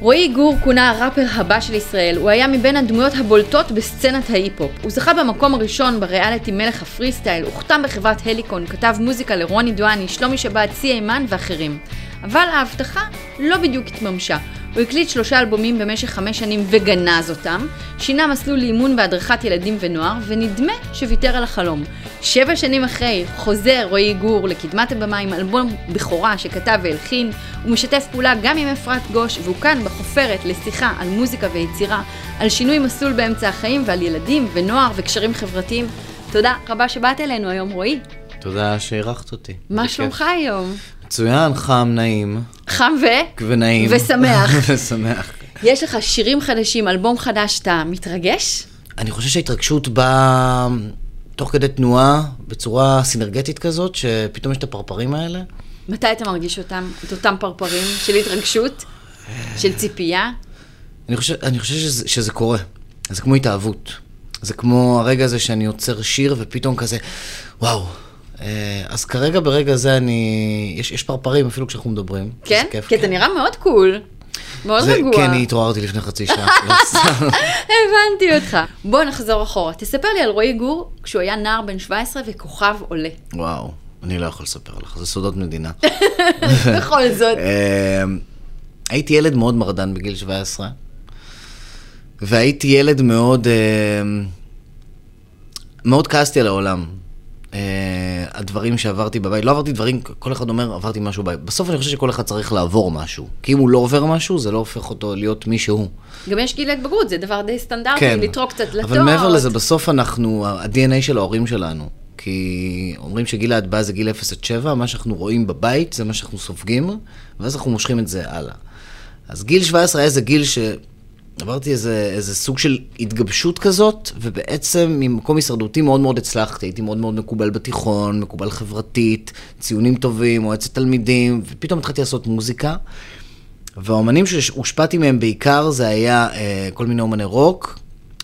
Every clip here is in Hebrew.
רועי גור כונה הראפר הבא של ישראל, הוא היה מבין הדמויות הבולטות בסצנת ההיפ-הופ. הוא זכה במקום הראשון בריאליטי מלך הפריסטייל, הוחתם בחברת הליקון, כתב מוזיקה לרוני דואני, שלומי שבת, צי אימן ואחרים. אבל ההבטחה לא בדיוק התממשה. הוא הקליט שלושה אלבומים במשך חמש שנים וגנז אותם, שינה מסלול לאימון והדרכת ילדים ונוער, ונדמה שוויתר על החלום. שבע שנים אחרי, חוזר רועי גור לקדמת הבמה עם אלבום בכורה שכתב והלחין, הוא משתף פעולה גם עם אפרת גוש, והוא כאן בחופרת לשיחה על מוזיקה ויצירה, על שינוי מסלול באמצע החיים ועל ילדים ונוער וקשרים חברתיים. תודה רבה שבאת אלינו היום, רועי. תודה שאירחת אותי. מה שלומך. היום? מצוין, חם, נעים. חם ו? ונעים. ושמח. ושמח. יש לך שירים חדשים, אלבום חדש, אתה מתרגש? אני חושב שההתרגשות באה תוך כדי תנועה, בצורה סינרגטית כזאת, שפתאום יש את הפרפרים האלה. מתי אתה מרגיש אותם, את אותם פרפרים של התרגשות? של ציפייה? אני חושב, אני חושב שזה, שזה קורה. זה כמו התאהבות. זה כמו הרגע הזה שאני עוצר שיר ופתאום כזה, וואו. אה, אז כרגע, ברגע זה אני... יש, יש פרפרים אפילו כשאנחנו מדברים. כן? כיף, כי אתה כן. נראה מאוד קול. מאוד זה, רגוע. כן, אני התעוררתי לפני חצי שעה. לא. הבנתי אותך. בוא נחזור אחורה. תספר לי על רועי גור כשהוא היה נער בן 17 וכוכב עולה. וואו, אני לא יכול לספר לך, זה סודות מדינה. בכל זאת. אה, הייתי ילד מאוד מרדן בגיל 17, והייתי ילד מאוד... אה, מאוד כעסתי על העולם. אה, הדברים שעברתי בבית, לא עברתי דברים, כל אחד אומר, עברתי משהו בבית. בסוף אני חושב שכל אחד צריך לעבור משהו. כי אם הוא לא עובר משהו, זה לא הופך אותו להיות מי שהוא. גם יש גיל התבגרות, זה דבר די סטנדרטי, כן. לטרוק קצת דלתות. אבל מעבר לזה, בסוף אנחנו, ה-DNA של ההורים שלנו. כי אומרים שגיל ההטבעה זה גיל 0 עד 7, מה שאנחנו רואים בבית זה מה שאנחנו סופגים, ואז אנחנו מושכים את זה הלאה. אז גיל 17 היה איזה גיל ש... עברתי איזה, איזה סוג של התגבשות כזאת, ובעצם ממקום הישרדותי מאוד מאוד הצלחתי. הייתי מאוד מאוד מקובל בתיכון, מקובל חברתית, ציונים טובים, מועצת תלמידים, ופתאום התחלתי לעשות מוזיקה. והאומנים שהושפעתי מהם בעיקר זה היה אה, כל מיני אומני רוק,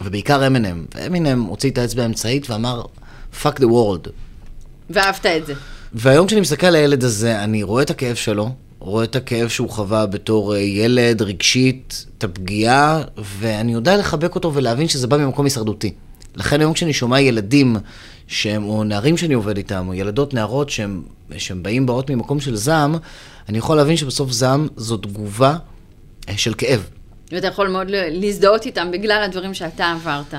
ובעיקר אמינם. ואמינם הוציא את האצבע האמצעית ואמר, fuck the world. ואהבת את זה. והיום כשאני מסתכל על הילד הזה, אני רואה את הכאב שלו, רואה את הכאב שהוא חווה בתור אה, ילד, רגשית, את הפגיעה, ואני יודע לחבק אותו ולהבין שזה בא ממקום הישרדותי. לכן היום כשאני שומע ילדים שהם, או נערים שאני עובד איתם, או ילדות, נערות שהם, שהם באים, באות ממקום של זעם, אני יכול להבין שבסוף זעם זו תגובה אה, של כאב. ואתה יכול מאוד להזדהות איתם בגלל הדברים שאתה עברת.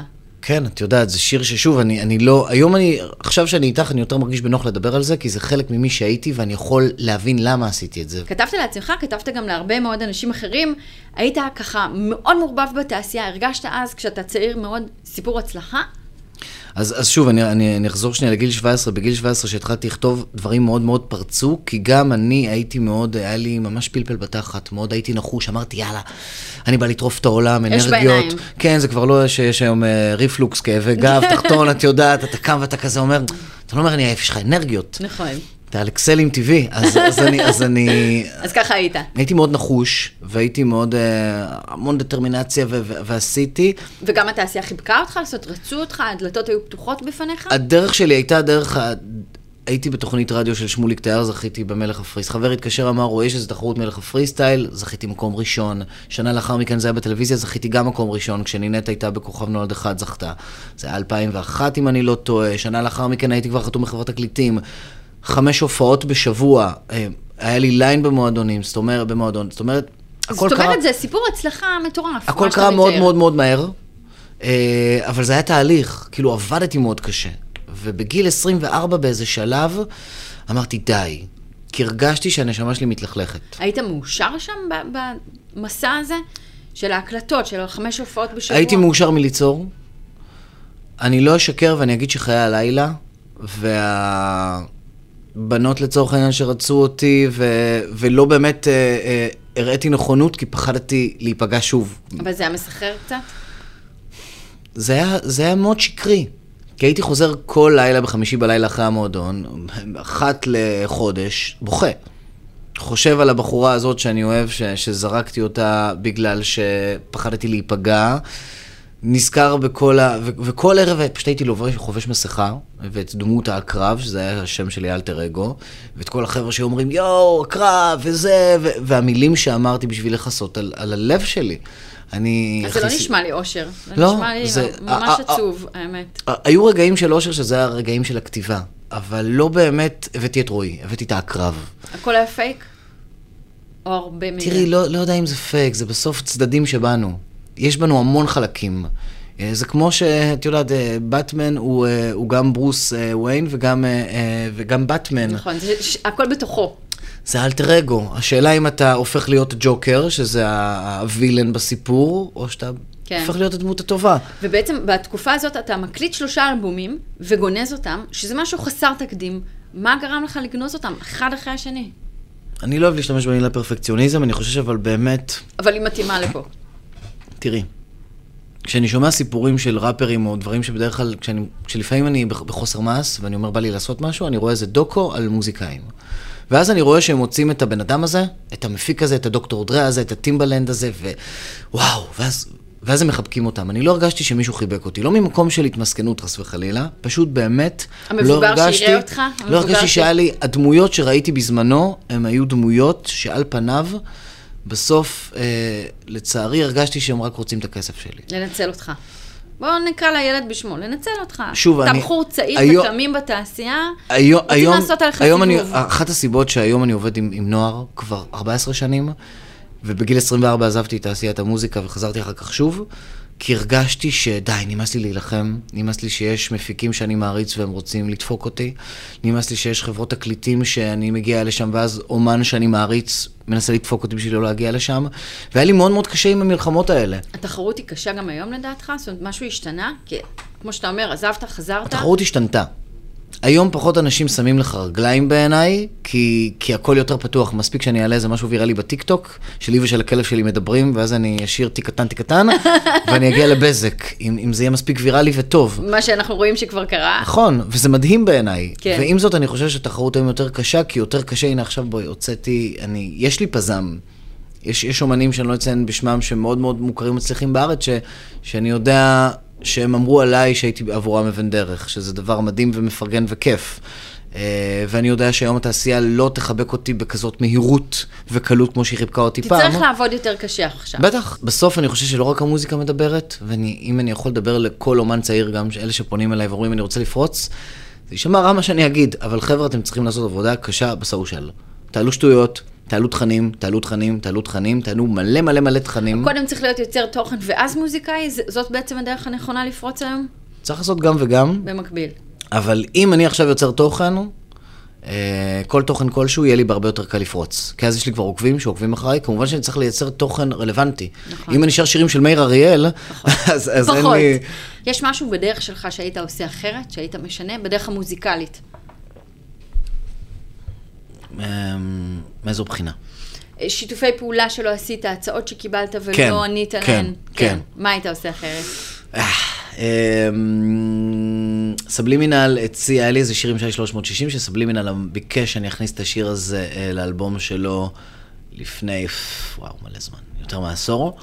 כן, את יודעת, זה שיר ששוב, אני, אני לא, היום אני, עכשיו שאני איתך, אני יותר מרגיש בנוח לדבר על זה, כי זה חלק ממי שהייתי, ואני יכול להבין למה עשיתי את זה. כתבת לעצמך, כתבת גם להרבה מאוד אנשים אחרים, היית ככה מאוד מעורבב בתעשייה, הרגשת אז, כשאתה צעיר מאוד, סיפור הצלחה? אז, אז שוב, אני, אני, אני אחזור שנייה לגיל 17. בגיל 17 שהתחלתי לכתוב, דברים מאוד מאוד פרצו, כי גם אני הייתי מאוד, היה לי ממש פלפל בתחת, מאוד הייתי נחוש, אמרתי, יאללה, אני בא לטרוף את העולם, אש אנרגיות. בעיניים. כן, זה כבר לא שיש היום אה, ריפלוקס, כאבי גב, תחתון, את יודעת, אתה קם ואתה כזה אומר, אתה לא אומר, אני עייף, יש לך אנרגיות. נכון. אתה על XL ים טבעי, אז, אז, אני, אז אני... אז ככה היית. הייתי מאוד נחוש, והייתי מאוד, אה, המון דטרמינציה, ו- ו- ועשיתי. וגם התעשייה חיבקה אותך לעשות, רצו אותך, הדלתות היו פתוחות בפניך? הדרך שלי הייתה דרך, הייתי בתוכנית רדיו של שמוליק טייר, זכיתי במלך הפריסט. חבר התקשר, אמר, רואה שזה תחרות מלך הפריסטייל, זכיתי מקום ראשון. שנה לאחר מכן זה היה בטלוויזיה, זכיתי גם מקום ראשון, כשנינט הייתה בכוכב נולד אחד זכתה. זה היה 2001 אם אני לא טועה, שנה לאחר מכן הייתי כבר חתום בחברת תקליטים. חמש הופעות בשבוע, אה, היה לי ליין במועדונים, זאת אומרת, במועדון, זאת אומרת, הכל זאת קרה... אומרת, זה סיפור הצלחה מטורף. הכל קרה מאוד. מאוד מאוד מהר, אה, אבל זה היה תהליך, כאילו עבדתי מאוד קשה. ובגיל 24 באיזה שלב, אמרתי די, כי הרגשתי שהנשמה שלי מתלכלכת. היית מאושר שם במסע הזה? של ההקלטות, של החמש הופעות בשבוע? הייתי מאושר מליצור. אני לא אשקר ואני אגיד שחיי הלילה, והבנות לצורך העניין שרצו אותי, ו... ולא באמת אה, אה, הראיתי נכונות, כי פחדתי להיפגע שוב. אבל זה היה מסחרר קצת? זה היה, זה היה מאוד שקרי. כי הייתי חוזר כל לילה בחמישי בלילה אחרי המועדון, אחת לחודש, בוכה. חושב על הבחורה הזאת שאני אוהב, ש, שזרקתי אותה בגלל שפחדתי להיפגע. נזכר בכל ה... ו- וכל ערב פשוט הייתי לובש, חובש מסכה, ואת דמות העקרב, שזה היה השם שלי, אלטר אגו, ואת כל החבר'ה שאומרים, יואו, עקרב, וזה, ו- והמילים שאמרתי בשביל לכסות על, על הלב שלי. אני... אז זה לא נשמע לי אושר. זה לא, נשמע לי זה- ממש עצוב, האמת. היו רגעים של אושר שזה היה רגעים של הכתיבה, אבל לא באמת הבאתי את רועי, הבאתי את העקרב. הכל היה פייק? או הרבה מזה? תראי, לא, לא יודע אם זה פייק, זה בסוף צדדים שבנו. יש בנו המון חלקים. אה, זה כמו שאת יודעת, אה, באטמן הוא, אה, הוא גם ברוס אה, ויין וגם, אה, אה, וגם באטמן. נכון, זה ש- הכל בתוכו. זה אלטר אגו. השאלה אם אתה הופך להיות ג'וקר, שזה הווילן בסיפור, או שאתה כן. הופך להיות הדמות הטובה. ובעצם בתקופה הזאת אתה מקליט שלושה אלבומים וגונז אותם, שזה משהו חסר תקדים. מה גרם לך לגנוז אותם אחד אחרי השני? אני לא אוהב להשתמש במילה פרפקציוניזם, אני חושב אבל באמת, אבל היא מתאימה לפה. תראי, כשאני שומע סיפורים של ראפרים או דברים שבדרך כלל, כשאני, כשלפעמים אני בח- בחוסר מעש ואני אומר בא לי לעשות משהו, אני רואה איזה דוקו על מוזיקאים. ואז אני רואה שהם מוצאים את הבן אדם הזה, את המפיק הזה, את הדוקטור דרה הזה, את הטימבלנד הזה, ווואו, ואז, ואז הם מחבקים אותם. אני לא הרגשתי שמישהו חיבק אותי, לא ממקום של התמסכנות חס וחלילה, פשוט באמת המבוגר לא הרגשתי, אותך? לא המבוגר הרגשתי שהיה לי, הדמויות שראיתי בזמנו, הם היו דמויות שעל פניו, בסוף, אה, לצערי, הרגשתי שהם רק רוצים את הכסף שלי. לנצל אותך. בואו נקרא לילד בשמו, לנצל אותך. שוב, אתה אני- בחור צעיר היום- וקמים בתעשייה, היום, רוצים היום, לעשות עליך היום אני, סיבוב. אחת הסיבות שהיום אני עובד עם, עם נוער כבר 14 שנים, ובגיל 24 עזבתי את תעשיית המוזיקה וחזרתי אחר כך שוב, כי הרגשתי שדי, נמאס לי להילחם, נמאס לי שיש מפיקים שאני מעריץ והם רוצים לדפוק אותי, נמאס לי שיש חברות תקליטים שאני מגיע לשם ואז אומן שאני מעריץ מנסה לדפוק אותי בשביל לא להגיע לשם, והיה לי מאוד מאוד קשה עם המלחמות האלה. התחרות היא קשה גם היום לדעתך? זאת אומרת, משהו השתנה? כי כמו שאתה אומר, עזבת, חזרת. התחרות השתנתה. היום פחות אנשים שמים לך רגליים בעיניי, כי, כי הכל יותר פתוח. מספיק שאני אעלה איזה משהו ויראלי בטיקטוק, שלי ושל הכלב שלי מדברים, ואז אני אשאיר תיק קטן תיק קטן, ואני אגיע לבזק, אם, אם זה יהיה מספיק ויראלי וטוב. מה שאנחנו רואים שכבר קרה. נכון, וזה מדהים בעיניי. כן. ועם זאת, אני חושב שהתחרות היום יותר קשה, כי יותר קשה, הנה עכשיו בואי, הוצאתי, אני, יש לי פזם. יש, יש אומנים שאני לא אציין בשמם, שמאוד מאוד מוכרים ומצליחים בארץ, ש, שאני יודע שהם אמרו עליי שהייתי עבורם אבן דרך, שזה דבר מדהים ומפרגן וכיף. אה, ואני יודע שהיום התעשייה לא תחבק אותי בכזאת מהירות וקלות כמו שהיא חיבקה אותי פעם. תצטרך לעבוד יותר קשה עכשיו. בטח. בסוף אני חושב שלא רק המוזיקה מדברת, ואם אני יכול לדבר לכל אומן צעיר, גם אלה שפונים אליי ואומרים אני רוצה לפרוץ, זה יישמע רע מה שאני אגיד, אבל חבר'ה, אתם צריכים לעשות עבודה קשה בסושיאל. תעלו שטויות, תעלו תכנים, תעלו תכנים, תעלו תכנים, תעלו מלא מלא מלא תכנים. קודם צריך להיות יוצר תוכן ואז מוזיקאי? זאת בעצם הדרך הנכונה לפרוץ היום? צריך לעשות גם וגם, במקביל. אבל אם אני עכשיו יוצר תוכן, אה, כל תוכן כלשהו, יהיה לי בהרבה יותר קל לפרוץ. כי אז יש לי כבר עוקבים שעוקבים אחריי, כמובן שאני צריך לייצר תוכן רלוונטי. נכון. אם אני שר שירים של מאיר אריאל, אז אז אין פחות. לי... יש משהו בדרך שלך שהיית עושה אחרת, שהיית משנה, בדרך המוזיקלית? אמ, מאיזו בחינה? אה, שיתופי פעולה שלא עשית, הצעות שקיבלת ולא כן, ענית כן, עליהן. כן. מה היית עושה אחרת? אמ, סבלימינל הציע, היה לי איזה שיר עם שי 360, שסבלימינל ביקש שאני אכניס את השיר הזה אה, לאלבום שלו לפני, וואו, מלא זמן, יותר מעשור.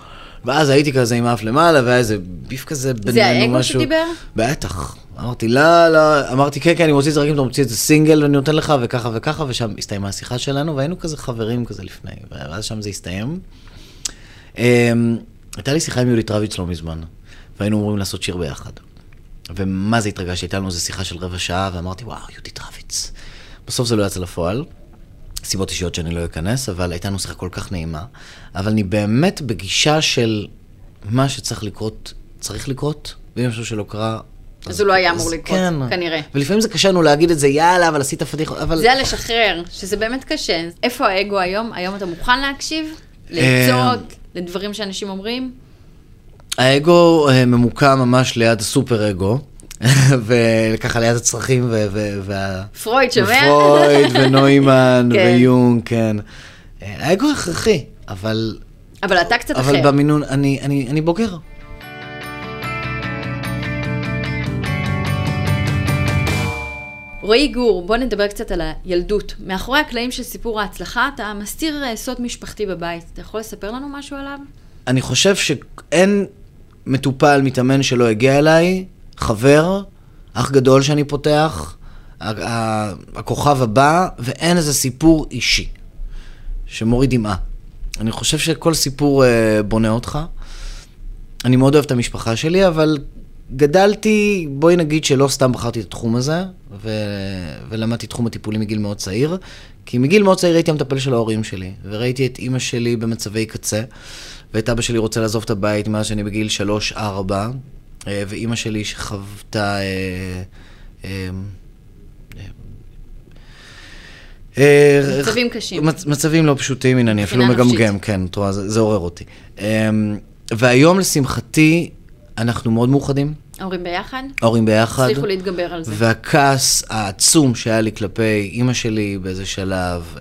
ואז הייתי כזה עם האף למעלה, והיה איזה ביף כזה בינינו, האגו משהו. שדיבר? בטח. אמרתי, לא, לא, אמרתי, כן, כן, אני מוציא את זה רק אם אתה מוציא את זה סינגל ואני נותן לך, וככה וככה, ושם הסתיימה השיחה שלנו, והיינו כזה חברים כזה לפני, ואז שם זה הסתיים. אמ, הייתה לי שיחה עם יולי טרוויץ לא מזמן, והיינו אמורים לעשות שיר ביחד. ומה זה התרגשתי, הייתה לנו איזו שיחה של רבע שעה, ואמרתי, וואו, יהודי טרוויץ. בסוף זה לא יצא לפועל, סיבות אישיות שאני לא אכנס, אבל הייתה לנו שיחה כל כך נעימה. אבל אני באמת בגישה של מה שצריך לקרות, צריך לקרות, ואם משהו שלא קרה... אז הוא לא היה אמור לקרות, כן. כנראה. ולפעמים זה קשה לנו להגיד את זה, יאללה, אבל עשית פדיחות, אבל... זה הלשחרר, שזה באמת קשה. איפה האגו היום? היום אתה מוכן להקשיב? אה, לעצות? לדברים שאנשים אומרים? האגו אה, ממוקם ממש ליד הסופר אגו, וככה ליד הצרכים ו... ו- וה... פרויד שומע? פרויד ונוימן כן. ויונג, כן. אה, האגו הכרחי, אבל... אבל אתה קצת אחר. אבל במינון, אני, אני, אני בוגר. רועי גור, בוא נדבר קצת על הילדות. מאחורי הקלעים של סיפור ההצלחה, אתה מסתיר אה, סוד משפחתי בבית. אתה יכול לספר לנו משהו עליו? אני חושב שאין מטופל, מתאמן שלא הגיע אליי, חבר, אח גדול שאני פותח, הכוכב הבא, ואין איזה סיפור אישי שמוריד דמעה. אני חושב שכל סיפור אה, בונה אותך. אני מאוד אוהב את המשפחה שלי, אבל גדלתי, בואי נגיד שלא סתם בחרתי את התחום הזה, ו... ולמדתי תחום הטיפולי מגיל מאוד צעיר, כי מגיל מאוד צעיר הייתי המטפל של ההורים שלי, וראיתי את אימא שלי במצבי קצה, ואת אבא שלי רוצה לעזוב את הבית מאז שאני בגיל 3-4, אה, ואימא שלי שחוותה... אה, אה, אה, מצבים קשים. מצ, מצבים לא פשוטים, הנה, אני אפילו. מגמגם, כן, את רואה, זה, זה עורר אותי. אמ, והיום, לשמחתי, אנחנו מאוד מאוחדים, ההורים ביחד? ההורים ביחד. הצליחו להתגבר על זה. והכעס העצום שהיה לי כלפי אימא שלי באיזה שלב,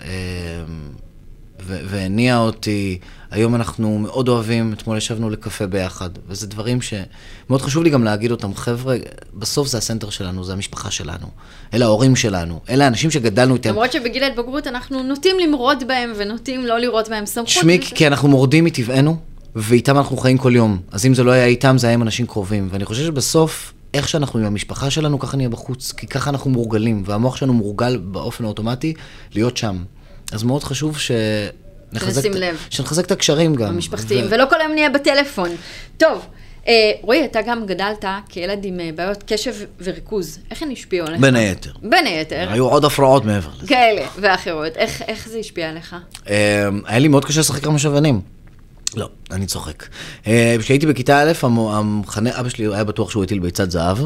ו- והניע אותי. היום אנחנו מאוד אוהבים, אתמול ישבנו לקפה ביחד, וזה דברים שמאוד חשוב לי גם להגיד אותם. חבר'ה, בסוף זה הסנטר שלנו, זה המשפחה שלנו. אלה ההורים שלנו, אלה האנשים שגדלנו איתם. למרות שבגיל ההתבגרות אנחנו נוטים למרוד בהם ונוטים לא לראות בהם סמכות. שמי, וזה- כי אנחנו מורדים מטבענו, ואיתם אנחנו חיים כל יום. אז אם זה לא היה איתם, זה היה עם אנשים קרובים. ואני חושב שבסוף, איך שאנחנו עם המשפחה שלנו, ככה נהיה בחוץ. כי ככה אנחנו מורגלים, והמוח שלנו מורגל באופן האוטומטי להיות שם. אז מאוד חשוב ש... נחזק שנשים את- לב. שנחזק את הקשרים גם. המשפחתיים, ו- ולא כל היום נהיה בטלפון. טוב, אה, רועי, אתה גם גדלת כילד עם אה, בעיות קשב וריכוז. איך הן השפיעו עליך? בין היתר. בין היתר. היו עוד הפרעות מעבר לזה. כאלה ואחרות. איך, איך זה השפיע עליך? אה, היה לי מאוד קשה לשחק רמש אבנים. לא, אני צוחק. אה, כשהייתי בכיתה א', המחנך, אבא שלי היה בטוח שהוא הטיל ביצת זהב.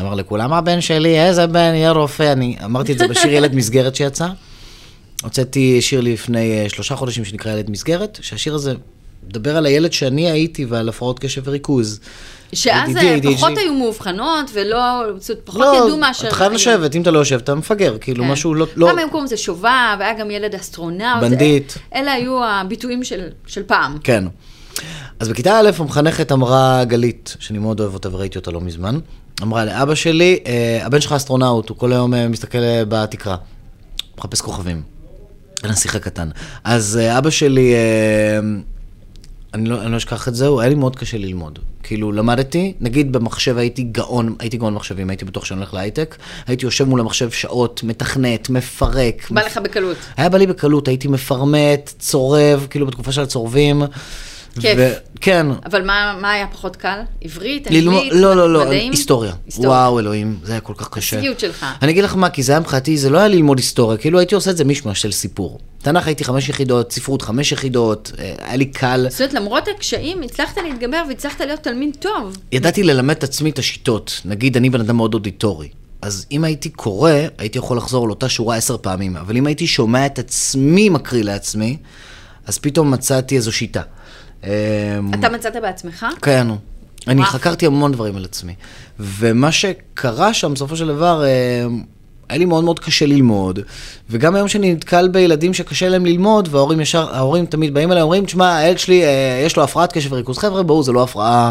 אמר לכולם, הבן שלי, איזה בן, יהיה רופא. אני אמרתי את זה בשיר ילד מסגרת שיצא. הוצאתי שיר לפני אה, שלושה חודשים שנקרא ילד מסגרת, שהשיר הזה מדבר על הילד שאני הייתי ועל הפרעות קשב וריכוז. שאז ADD, ADHD. פחות היו מאובחנות, ולא, פחות לא, ידעו מאשר... אתה חייב. לשבת, אם אתה לא יושב, אתה מפגר, כאילו כן. משהו לא... לא... פעם היו קוראים לזה שובב, היה גם ילד אסטרונאוט. בנדיט. אלה היו הביטויים של, של פעם. כן. אז בכיתה א', המחנכת אמרה, גלית, שאני מאוד אוהב אותה וראיתי אותה לא מזמן, אמרה לאבא שלי, "אה, הבן שלך אסטרונאוט, הוא כל היום אה, מסתכל אה, בתקרה, מחפש כוכבים. הנסיך הקטן. אז אבא שלי, אני לא, אני לא אשכח את זה, הוא היה לי מאוד קשה ללמוד. כאילו, למדתי, נגיד במחשב הייתי גאון, הייתי גאון מחשבים, הייתי בטוח שאני הולך להייטק, הייתי יושב מול המחשב שעות, מתכנת, מפרק. בא לך בקלות. היה בא לי בקלות, הייתי מפרמט, צורב, כאילו בתקופה של הצורבים. כיף. ו- כן. אבל מה, מה היה פחות קל? עברית, ללמוד, אנגלית, לא, לא, לא, מדעים? היסטוריה. היסטוריה. וואו, אלוהים, זה היה כל כך קשה. הסיוט שלך. אני אגיד לך מה, כי זה היה מבחינתי, זה לא היה ללמוד היסטוריה, כאילו הייתי עושה את זה מישמש של סיפור. תנ"ך הייתי חמש יחידות, ספרות חמש יחידות, אה, היה לי קל. זאת אומרת, למרות הקשיים, הצלחת להתגבר והצלחת להיות תלמיד טוב. ידעתי ללמד את עצמי את השיטות. נגיד, אני בן אדם מאוד אודיטורי. אז אם הייתי קורא, הייתי יכול לחזור על אותה שורה עשר פעמים. אבל אם הייתי שומע את עצמי מקריא לעצמי, אז פתאום מצאתי איזו שיטה. אמ, אתה מצאת בעצמך? כן. אני. חקרתי המון דברים על עצמי. ומה שקרה שם, בסופו של דבר, אה, היה לי מאוד מאוד קשה ללמוד. וגם היום שאני נתקל בילדים שקשה להם ללמוד, וההורים ישר, ההורים תמיד באים אליי, אומרים, תשמע, הילד שלי, אה, יש לו הפרעת קשב וריכוז. חבר'ה, ברור, זה לא הפרעה.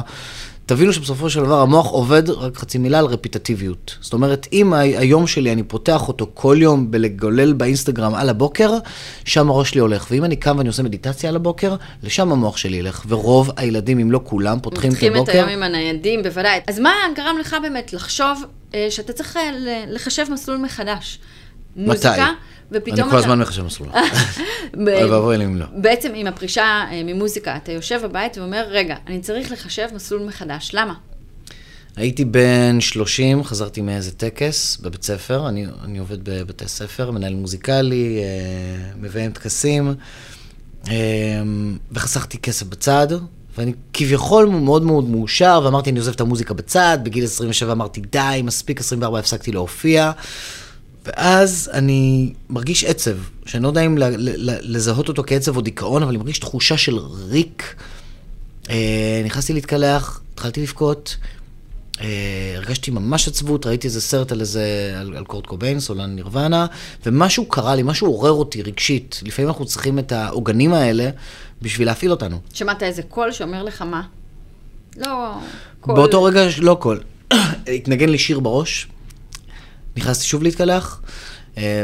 תבינו שבסופו של דבר המוח עובד, רק חצי מילה, על רפיטטיביות. זאת אומרת, אם היום שלי, אני פותח אותו כל יום בלגולל באינסטגרם על הבוקר, שם הראש שלי הולך. ואם אני קם ואני עושה מדיטציה על הבוקר, לשם המוח שלי ילך. ורוב הילדים, אם לא כולם, פותחים את מתחילים את הבוקר. היום עם הניידים, בוודאי. אז מה גרם לך באמת לחשוב אה, שאתה צריך אה, לחשב מסלול מחדש? מוזיקה, ופתאום אני כל הזמן מחשב מסלול. אוי ואבוי לי אם לא. בעצם עם הפרישה אה, ממוזיקה, אתה יושב בבית ואומר, רגע, אני צריך לחשב מסלול מחדש. למה? הייתי בן 30, חזרתי מאיזה טקס בבית ספר, אני, אני עובד בבתי ספר, מנהל מוזיקלי, אה, מביים טקסים, אה, וחסכתי כסף בצד, ואני כביכול מאוד מאוד מאושר, ואמרתי, אני עוזב את המוזיקה בצד, בגיל 27 אמרתי, די, מספיק, 24 הפסקתי להופיע, ואז אני מרגיש עצב, שאני לא יודע אם לזהות אותו כעצב או דיכאון, אבל אני מרגיש תחושה של ריק. אה, נכנסתי להתקלח, התחלתי לבכות, אה, הרגשתי ממש עצבות, ראיתי איזה סרט על איזה, על, על קורט קוביין, סולן נירוונה, ומשהו קרה לי, משהו עורר אותי רגשית. לפעמים אנחנו צריכים את העוגנים האלה בשביל להפעיל אותנו. שמעת איזה קול שאומר לך מה? לא... קול. באותו רגע, לא קול. התנגן לי שיר בראש, נכנסתי שוב להתקלח. אה,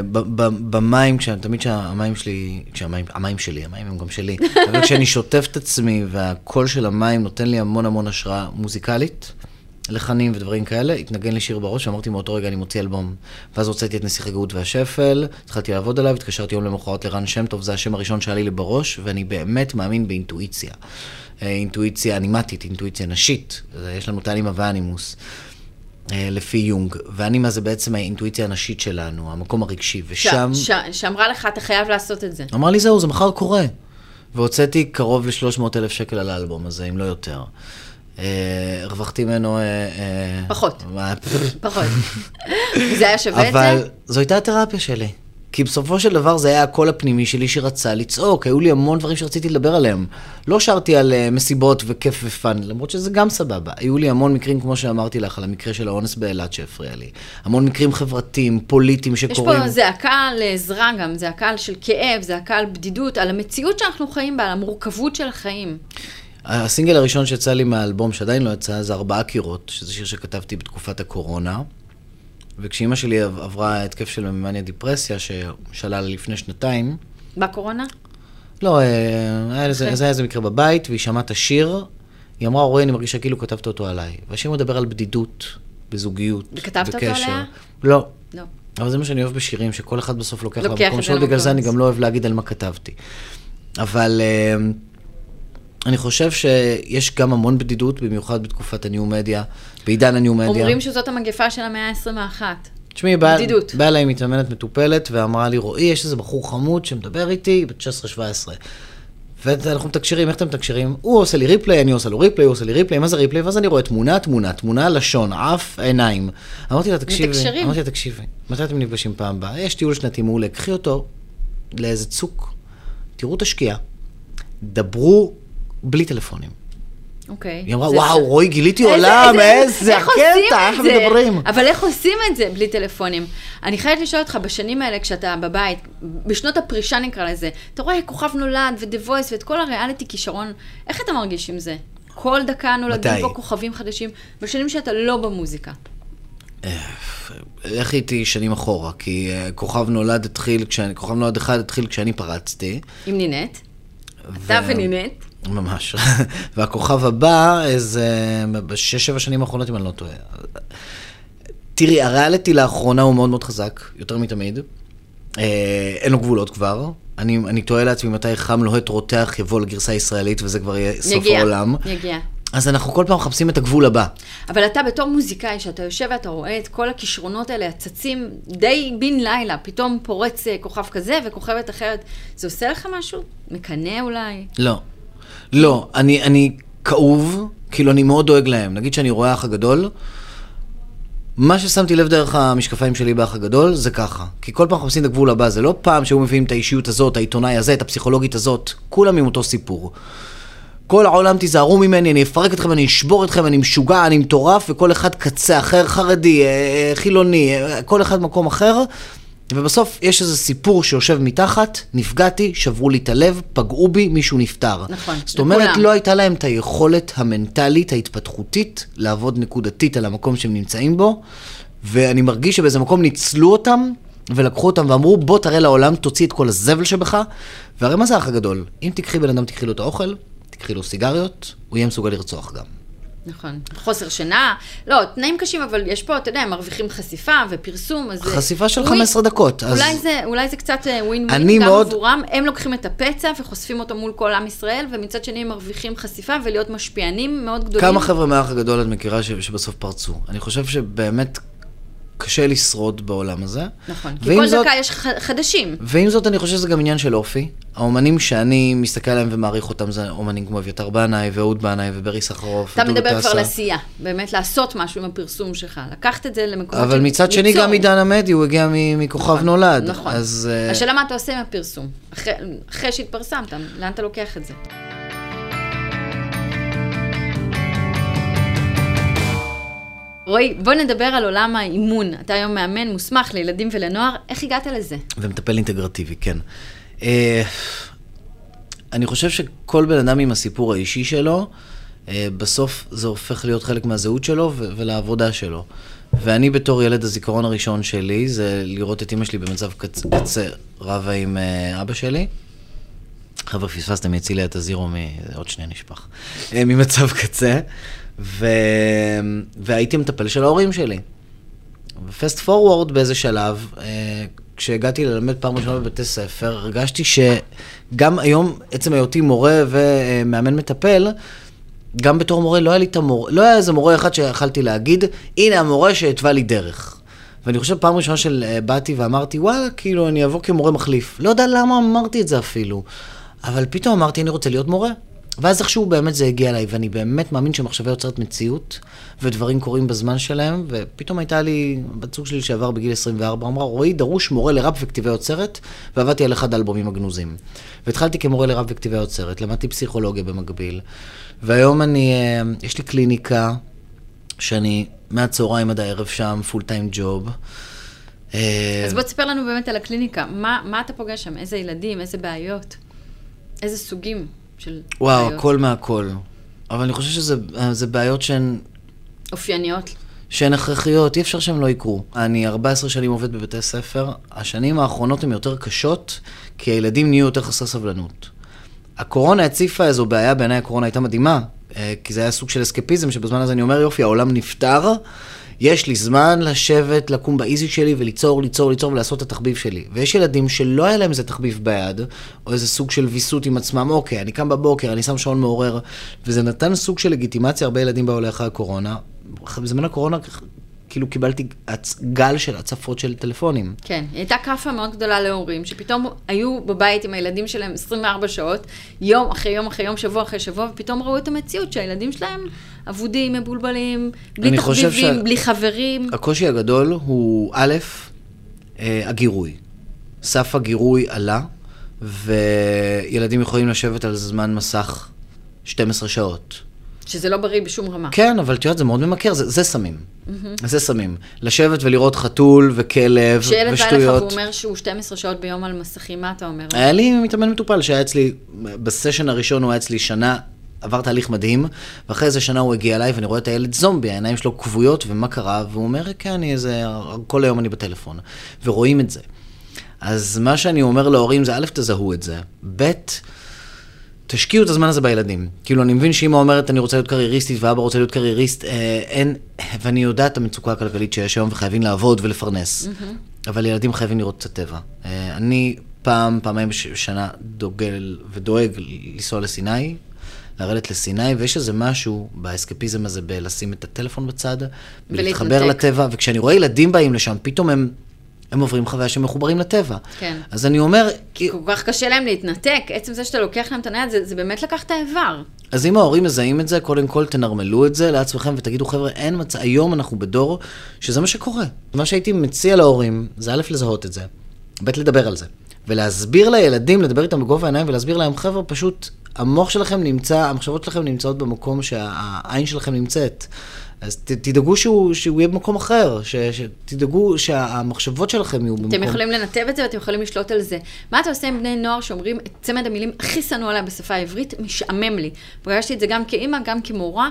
במים, תמיד כשהמים שלי, כשהמים, המים שלי, המים הם גם שלי, אבל כשאני שוטף את עצמי והקול של המים נותן לי המון המון השראה מוזיקלית, לחנים ודברים כאלה, התנגן לי שיר בראש, ואמרתי מאותו רגע אני מוציא אלבום. ואז הוצאתי את נסיך הגאות והשפל, התחלתי לעבוד עליו, התקשרתי יום למחרת לרן שם טוב, זה השם הראשון שהיה לי בראש, ואני באמת מאמין באינטואיציה. אה, אינטואיציה אנימטית, אינטואיציה נשית, זה- יש לנו את האנימה והאנימוס. אה, לפי יונג, ואנימה זה בעצם האינטואיציה הנשית שלנו, המקום הרגשי, ושם... ש, ש, שאמרה לך, אתה חייב לעשות את זה. אמר לי, זהו, זה מחר קורה. והוצאתי קרוב ל-300 אלף שקל על האלבום הזה, אם לא יותר. אה, הרווחתי ממנו... אה, פחות. פחות. זה היה שווה את אבל זה? זו הייתה התרפיה שלי. כי בסופו של דבר זה היה הקול הפנימי שלי שרצה לצעוק, היו לי המון דברים שרציתי לדבר עליהם. לא שרתי על אה, מסיבות וכיף ופאן, למרות שזה גם סבבה. היו לי המון מקרים, כמו שאמרתי לך, על המקרה של האונס באילת שהפריע לי. המון מקרים חברתיים, פוליטיים יש שקורים. פה זעקה לעזרה גם, זעקה של כאב, זעקה על בדידות, על המציאות שאנחנו חיים בה, על המורכבות של החיים. הסינגל הראשון שיצא לי מהאלבום, שעדיין לא יצא, זה ארבעה קירות, שזה שיר שכתבתי בתקופת הקורונה. וכשאימא שלי עב- עברה התקף של מניה דיפרסיה, ששלל לפני שנתיים, בקורונה? לא, אה, היה לזה, זה היה איזה מקרה בבית, והיא שמעה את השיר, היא אמרה, רועי, אני מרגישה כאילו כתבת אותו עליי. והשיר מדבר על בדידות, בזוגיות, וכתבת אותו וקשר. עליה? לא. לא. אבל זה מה שאני אוהב בשירים, שכל אחד בסוף לוקח לוקח למקום שלו, בגלל. זה אני גם לא אוהב להגיד על מה כתבתי. אבל אה, אני חושב שיש גם המון בדידות, במיוחד בתקופת הניו-מדיה, בעידן הניו-מדיה. אומרים שזאת המגפה של המאה ה-21. תשמעי, באה אליי מתאמנת מטופלת ואמרה לי, רועי, יש איזה בחור חמוד שמדבר איתי, בת 16-17. ואנחנו מתקשרים, איך אתם מתקשרים? הוא עושה לי reply, אני עושה לו reply, הוא עושה לי reply, מה זה reply? ואז אני רואה תמונה, תמונה, תמונה, לשון, אף, עיניים. אמרתי לה, תקשיבי, מתקשרים. אמרתי לה, תקשיבי, מתי אתם נפגשים פעם הבאה? יש טיול שנתי מעולה, קחי אותו לאיזה צוק, תראו את השקיעה, דברו בלי טלפונים. אוקיי. היא אמרה, וואו. רועי, גיליתי עולם, איזה הקטע, את איך? מדברים. אבל איך עושים את זה בלי טלפונים? אני חייבת לשאול אותך, בשנים האלה, כשאתה בבית, בשנות הפרישה נקרא לזה, אתה רואה כוכב נולד ו-The Voice ואת כל הריאליטי כישרון, איך אתה מרגיש עם זה? כל דקה נולדים? פה כוכבים חדשים, בשנים שאתה לא במוזיקה. לך איתי שנים אחורה, כי uh, כוכב נולד התחיל, כוכב נולד אחד התחיל כשאני פרצתי. עם נינט. אתה ונינט. ממש. והכוכב הבא, איזה, בשש, שבע שנים האחרונות, אם אני לא טועה. תראי, הריאליטי לאחרונה הוא מאוד מאוד חזק, יותר מתמיד. אה, אין לו גבולות כבר. אני, אני תוהה לעצמי מתי חם לוהט רותח יבוא לגרסה הישראלית, וזה כבר יהיה סוף יגיע, העולם. יגיע. אז אנחנו כל פעם מחפשים את הגבול הבא. אבל אתה בתור מוזיקאי, שאתה יושב ואתה רואה את כל הכישרונות האלה הצצים די בן לילה, פתאום פורץ אה, כוכב כזה וכוכבת אחרת, זה עושה לך משהו? מקנא אולי? לא. לא, אני, אני כאוב, כאילו אני מאוד דואג להם. נגיד שאני רואה אח הגדול, מה ששמתי לב דרך המשקפיים שלי באח הגדול, זה ככה. כי כל פעם מחפשים את הגבול הבא, זה לא פעם שהיו מביאים את האישיות הזאת, העיתונאי הזה, את הפסיכולוגית הזאת, כולם עם אותו סיפור. כל העולם תיזהרו ממני, אני אפרק אתכם, אני אשבור אתכם, אני משוגע, אני מטורף, וכל אחד קצה אחר, חרדי, אה, חילוני, אה, כל אחד מקום אחר, ובסוף יש איזה סיפור שיושב מתחת, נפגעתי, שברו לי את הלב, פגעו בי, מישהו נפטר. נכון, זאת אומרת, לכולם. לא הייתה להם את היכולת המנטלית, ההתפתחותית, לעבוד נקודתית על המקום שהם נמצאים בו, ואני מרגיש שבאיזה מקום ניצלו אותם, ולקחו אותם ואמרו, בוא תראה לעולם, תוציא את כל הזבל שבך, והרי מה זה האח הגדול? אם תקחי בן אדם, תקחי לו את האוכל, תקחי לו סיגריות, הוא יהיה מסוגל לרצוח גם. נכון. חוסר שינה, לא, תנאים קשים, אבל יש פה, אתה יודע, הם מרוויחים חשיפה ופרסום, אז... חשיפה של אוי, 15 דקות, אז- אולי זה, אולי זה קצת ווין אני ווין גם מאוד- עבורם, הם לוקחים את הפצע וחושפים אותו מול כל עם ישראל, ומצד שני הם מרוויחים חשיפה ולהיות משפיענים מאוד גדולים. כמה חבר'ה מהאח הגדול את מכירה ש- שבסוף פרצו? אני חושב שבאמת קשה לשרוד בעולם הזה. נכון, כי כל זאת- דקה יש חדשים. ועם זאת, אני חושב שזה גם עניין של אופי. האומנים שאני מסתכל עליהם ומעריך אותם זה אומנים כמו אביתר בנאי, ואהוד בנאי, וברי סחרוף, אתה מדבר כבר טסה. על עשייה, באמת לעשות משהו עם הפרסום שלך, לקחת את זה למקומות אבל של מצד שני. גם עידן עמדי, הוא הגיע מכוכב נכון, נולד. נכון. אז... אה, השאלה מה אתה עושה עם הפרסום, אחרי שהתפרסמת, לאן אתה לוקח את זה? רועי, בוא נדבר על עולם האימון. אתה היום מאמן מוסמך לילדים ולנוער, איך הגעת לזה? ומטפל אינטגרטיבי, כן. אה, אני חושב שכל בן אדם עם הסיפור האישי שלו, אה, בסוף זה הופך להיות חלק מהזהות שלו ו- ולעבודה שלו. ואני בתור ילד, הזיכרון הראשון שלי זה לראות את אמא שלי במצב קצ- קצה רבה עם אה, אבא שלי. חבר'ה, פספסתם, הצילה את הזירו מ... עוד שנייה נשפך. ממצב קצה. ו... והייתי מטפל של ההורים שלי. ופסט פורוורד באיזה שלב, אה, כשהגעתי ללמד פעם ראשונה בבתי ספר, הרגשתי שגם היום, עצם היותי מורה ומאמן מטפל, גם בתור מורה לא היה לי את המורה, לא היה איזה מורה אחד שיכלתי להגיד, הנה המורה שהתווה לי דרך. ואני חושב פעם ראשונה שבאתי ואמרתי, וואלה, כאילו, אני אבוא כמורה מחליף. לא יודע למה אמרתי את זה אפילו. אבל פתאום אמרתי, אני רוצה להיות מורה. ואז איכשהו באמת זה הגיע אליי, ואני באמת מאמין שמחשבה יוצרת מציאות, ודברים קורים בזמן שלהם, ופתאום הייתה לי, בת זוג שלי שעבר בגיל 24, אמרה, רועי, דרוש מורה לראפ וכתיבי יוצרת, ועבדתי על אחד האלבומים הגנוזים. והתחלתי כמורה לראפ וכתיבי יוצרת, למדתי פסיכולוגיה במקביל, והיום אני, אה, יש לי קליניקה, שאני מהצהריים עד הערב שם, פול טיים ג'וב. אז בוא תספר לנו באמת על הקליניקה. מה, מה אתה פוגש שם? איזה ילדים, איזה בעיות? איזה סוגים של וואו, בעיות? הכל מהכל. אבל אני חושב שזה זה בעיות שהן אופייניות. שהן הכרחיות, אי אפשר שהן לא יקרו. אני 14 שנים עובד בבתי ספר, השנים האחרונות הן יותר קשות, כי הילדים נהיו יותר חסרי סבלנות. הקורונה הציפה איזו בעיה, בעיניי הקורונה הייתה מדהימה, אה, כי זה היה סוג של אסקפיזם, שבזמן הזה אני אומר, יופי, העולם נפתר, יש לי זמן לשבת, לקום באיזי שלי וליצור, ליצור, ליצור ולעשות את התחביב שלי. ויש ילדים שלא היה להם איזה תחביב ביד, או איזה סוג של ויסות עם עצמם, אוקיי, אני קם בבוקר, אני שם שעון מעורר, וזה נתן סוג של לגיטימציה, הרבה ילדים באו לאחר הקורונה. בזמן הקורונה, כאילו קיבלתי הצ- גל של הצפות של טלפונים. כן, הייתה כאפה מאוד גדולה להורים, שפתאום היו בבית עם הילדים שלהם 24 שעות, יום אחרי יום אחרי יום, שבוע אחרי שבוע, ופתאום ראו את המציאות שהילדים שלהם אבודים, מבולבלים, בלי תחביבים, שה- בלי חברים. הקושי הגדול הוא, א', אה, הגירוי. סף הגירוי עלה, וילדים יכולים לשבת על זמן מסך 12 שעות. שזה לא בריא בשום רמה. כן, אבל את יודעת, זה מאוד ממכר, זה, זה סמים. זה סמים. לשבת ולראות חתול וכלב כשילד בא ושטויות. והוא אומר שהוא 12 שעות ביום על מסכים, מה אתה אומר? היה לי מתאמן מטופל שהיה אצלי, בסשן הראשון הוא היה אצלי שנה, עבר תהליך מדהים, ואחרי איזה שנה הוא הגיע אליי ואני רואה את הילד זומבי, העיניים שלו כבויות, ומה קרה? והוא אומר, כן, אני איזה, כל היום אני בטלפון. ורואים את זה. אז מה שאני אומר להורים זה, א', תזהו את זה, ב', תשקיעו את הזמן הזה בילדים. כאילו, אני מבין שאמא אומרת, אני רוצה להיות קרייריסטית, ואבא רוצה להיות קרייריסט, אה, אין, ואני יודעת את המצוקה הכלכלית שיש היום, וחייבים לעבוד ולפרנס. אבל ילדים חייבים לראות קצת טבע. אה, אני פעם, פעמיים בשנה דוגל ודואג לנסוע לסיני, לרדת לסיני, ויש איזה משהו באסקפיזם הזה בלשים את הטלפון בצד, ולהתחבר. לטבע, וכשאני רואה ילדים באים לשם, פתאום הם... הם עוברים חוויה שהם מחוברים לטבע. כן. אז אני אומר, כל כך קשה להם להתנתק, עצם זה שאתה לוקח להם את הנייד, זה, זה באמת לקחת האיבר. אז אם ההורים מזהים את זה, קודם כל תנרמלו את זה לעצמכם ותגידו, חבר'ה, אין מצב, היום אנחנו בדור שזה מה שקורה. מה שהייתי מציע להורים, זה א', לזהות את זה, ב', לדבר על זה, ולהסביר לילדים, לדבר איתם בגובה העיניים ולהסביר להם, חבר'ה, פשוט, המוח שלכם נמצא, המחשבות שלכם נמצאות במקום שהעין שלכם נמצאת. אז ת, תדאגו שהוא, שהוא יהיה במקום אחר, ש, שתדאגו שהמחשבות שלכם יהיו במקום... אתם יכולים לנתב את זה ואתם יכולים לשלוט על זה. מה אתה עושה עם בני נוער שאומרים את צמד המילים הכי שנוא עליי בשפה העברית, משעמם לי. פגשתי את זה גם כאימא, גם כמורה.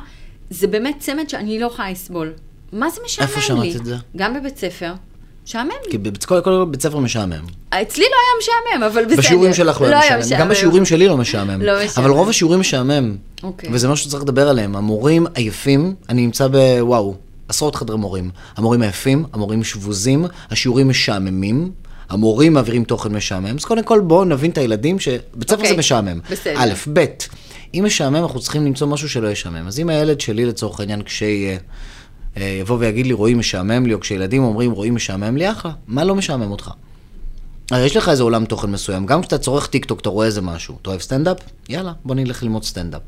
זה באמת צמד שאני לא יכולה לסבול. מה זה משעמם לי? איפה שמעת את זה? גם בבית ספר. משעמם. כי קודם כל בית ספר משעמם. אצלי לא היה משעמם, אבל בסדר. בשיעורים שלך לא היה משעמם. גם בשיעורים שלי לא משעמם. לא משעמם. אבל רוב השיעורים משעמם. אוקיי. וזה משהו שצריך לדבר עליהם. המורים עייפים, אני נמצא בוואו, עשרות חדרי מורים. המורים עייפים, המורים שבוזים, השיעורים משעממים. המורים מעבירים תוכן משעמם, אז קודם כל בואו נבין את הילדים שבית ספר אוקיי, זה משעמם. בסדר. א', ב', אם משעמם אנחנו צריכים למצוא משהו שלא ישעמם. אז אם הילד שלי לצורך העניין כשיהיה, יבוא ויגיד לי רועי משעמם לי, או כשילדים אומרים רועי משעמם לי, אחלה, מה לא משעמם אותך? הרי יש לך איזה עולם תוכן מסוים, גם כשאתה צורך טיק טוק, אתה רואה איזה משהו. אתה אוהב סטנדאפ? יאללה, בוא נלך ללמוד סטנדאפ.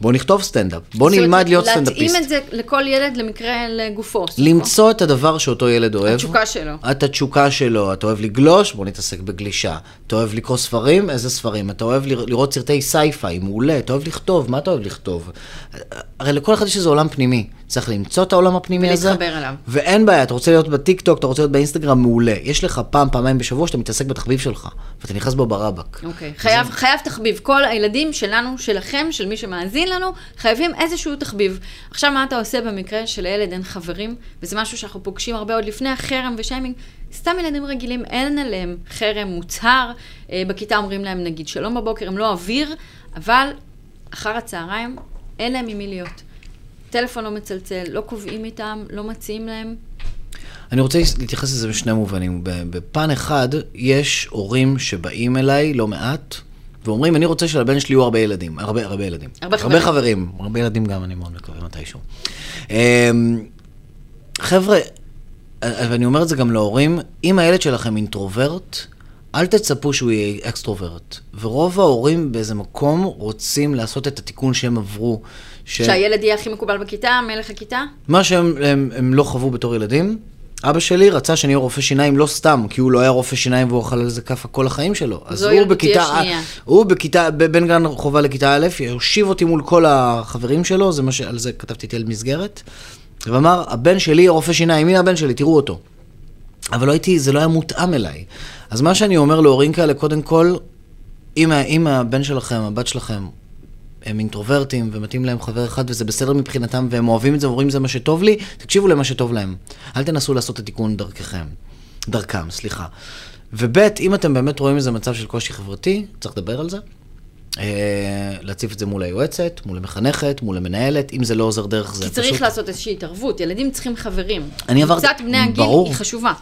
בוא נכתוב סטנדאפ. בוא נלמד להיות סטנדאפיסט. להתאים את זה לכל ילד למקרה לגופו. למצוא את הדבר שאותו ילד אוהב. התשוקה שלו. את התשוקה שלו. אתה אוהב לגלוש? בוא נתעסק בגלישה. אתה אוהב לקרוא ספרים? איזה ספרים? אתה אוהב לראות סרטי sci-fi? מעולה. אתה אוהב לכתוב? מה אתה אוהב לכתוב? הרי לכל אחד יש איזה עולם פנימי. צריך למצוא את העולם הפנימי הזה. ולהתחבר אליו. ואין בעיה, אתה רוצה להיות בטיק טוק, אתה רוצה להיות באינסטגרם, מעולה. יש לך פעם, פעמיים בשבוע שאתה מתעסק בתחביב שלך, ואתה נכנס בו ברבאק. אוקיי. חייב, חייב תחביב. כל הילדים שלנו, שלכם, של מי שמאזין מאזין לנו, חייבים איזשהו תחביב. עכשיו, מה אתה עושה במקרה שלילד אין חברים, וזה משהו שאנחנו פוגשים הרבה עוד לפני החרם ושיימינג, סתם ילדים רגילים, אין עליהם חרם מוצהר, אה, בכיתה אומרים להם נגיד שלום בבוקר, הם לא אוויר, אבל אחר הצהריים אין להם עם מי להיות. טלפון לא מצלצל, לא קובעים איתם, לא מציעים להם. אני רוצה להתייחס לזה בשני מובנים. בפן אחד, יש הורים שבאים אליי לא מעט, ואומרים, אני רוצה שלבן שלי יהיו הרבה ילדים. הרבה, הרבה ילדים. הרבה הרבה חברים. חברים. הרבה ילדים גם, אני מאוד מקווה מתישהו. אמ, חבר'ה, ואני אומר את זה גם להורים, אם הילד שלכם אינטרוברט, אל תצפו שהוא יהיה אקסטרוברט. ורוב ההורים באיזה מקום רוצים לעשות את התיקון שהם עברו. ש... שהילד יהיה הכי מקובל בכיתה, מלך הכיתה? מה שהם הם, הם לא חוו בתור ילדים, אבא שלי רצה שאני אהיה רופא שיניים לא סתם, כי הוא לא היה רופא שיניים והוא אכל על זה כאפה כל החיים שלו. אז הוא בכיתה, השנייה. הוא בכיתה, ב- בין גן חובה לכיתה א', הושיב אותי מול כל החברים שלו, זה מה ש... על זה כתבתי ילד מסגרת, ואמר, הבן שלי רופא שיניים, הנה הבן שלי, תראו אותו. אבל לא הייתי, זה לא היה מותאם אליי. אז מה שאני אומר להורים כאלה, קודם כל, אם הבן שלכם, הבת שלכם, הם אינטרוברטים ומתאים להם חבר אחד וזה בסדר מבחינתם והם אוהבים את זה ואומרים זה מה שטוב לי, תקשיבו למה שטוב להם. אל תנסו לעשות את התיקון דרככם. דרכם, סליחה. וב', אם אתם באמת רואים איזה מצב של קושי חברתי, צריך לדבר על זה. אה, להציף את זה מול היועצת, מול המחנכת, מול המנהלת, אם זה לא עוזר דרך זה כי פשוט... צריך לעשות איזושהי התערבות, ילדים צריכים חברים. אני עברתי- קבוצת בני הגיל ברור. היא חשובה.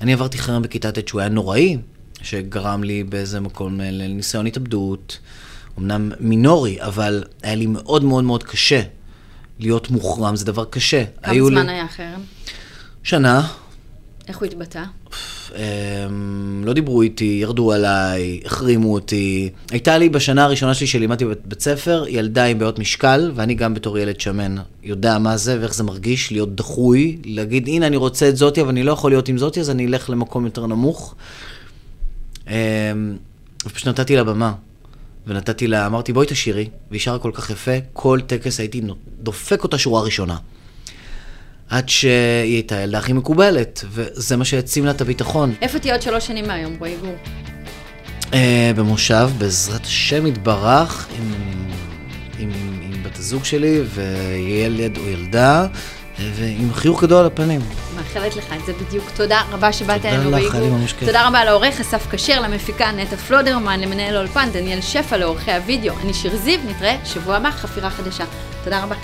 אני עברתי חרם בכיתה ט' שהוא היה נוראי, שגרם לי באיזה מקום לניסיון התאבדות, אמנם מינורי, אבל היה לי מאוד מאוד מאוד קשה להיות מוחרם, זה דבר קשה. כמה זמן לי... היה החרם? שנה, איך הוא התבטא? הם, לא דיברו איתי, ירדו עליי, החרימו אותי. הייתה לי בשנה הראשונה שלי שלימדתי בבית בית ספר, ילדה עם בעיות משקל, ואני גם בתור ילד שמן יודע מה זה ואיך זה מרגיש להיות דחוי, להגיד, הנה אני רוצה את זאתי, אבל אני לא יכול להיות עם זאתי, אז אני אלך למקום יותר נמוך. אמ, ופשוט נתתי לה במה. ונתתי לה, אמרתי, בואי תשאירי, והיא שרה כל כך יפה, כל טקס הייתי דופק אותה שורה ראשונה. עד שהיא הייתה הילדה הכי מקובלת, וזה מה שהעצים לה את הביטחון. איפה תהיה עוד שלוש שנים מהיום, רועי גור? אה, במושב, בעזרת השם יתברך, עם, עם, עם בת הזוג שלי, וילד או ילדה, ועם חיוך גדול על הפנים. מאחלת לך את זה בדיוק. תודה רבה שבאת תודה אלינו, לך, רועי היה לי גור. ממש כיף. תודה רבה לעורך אסף כשר, למפיקה נטע פלודרמן, למנהל האולפן דניאל שפע, לעורכי הוידאו. אני שיר זיו, נתראה שבוע הבא, חפירה חדשה. תודה רבה.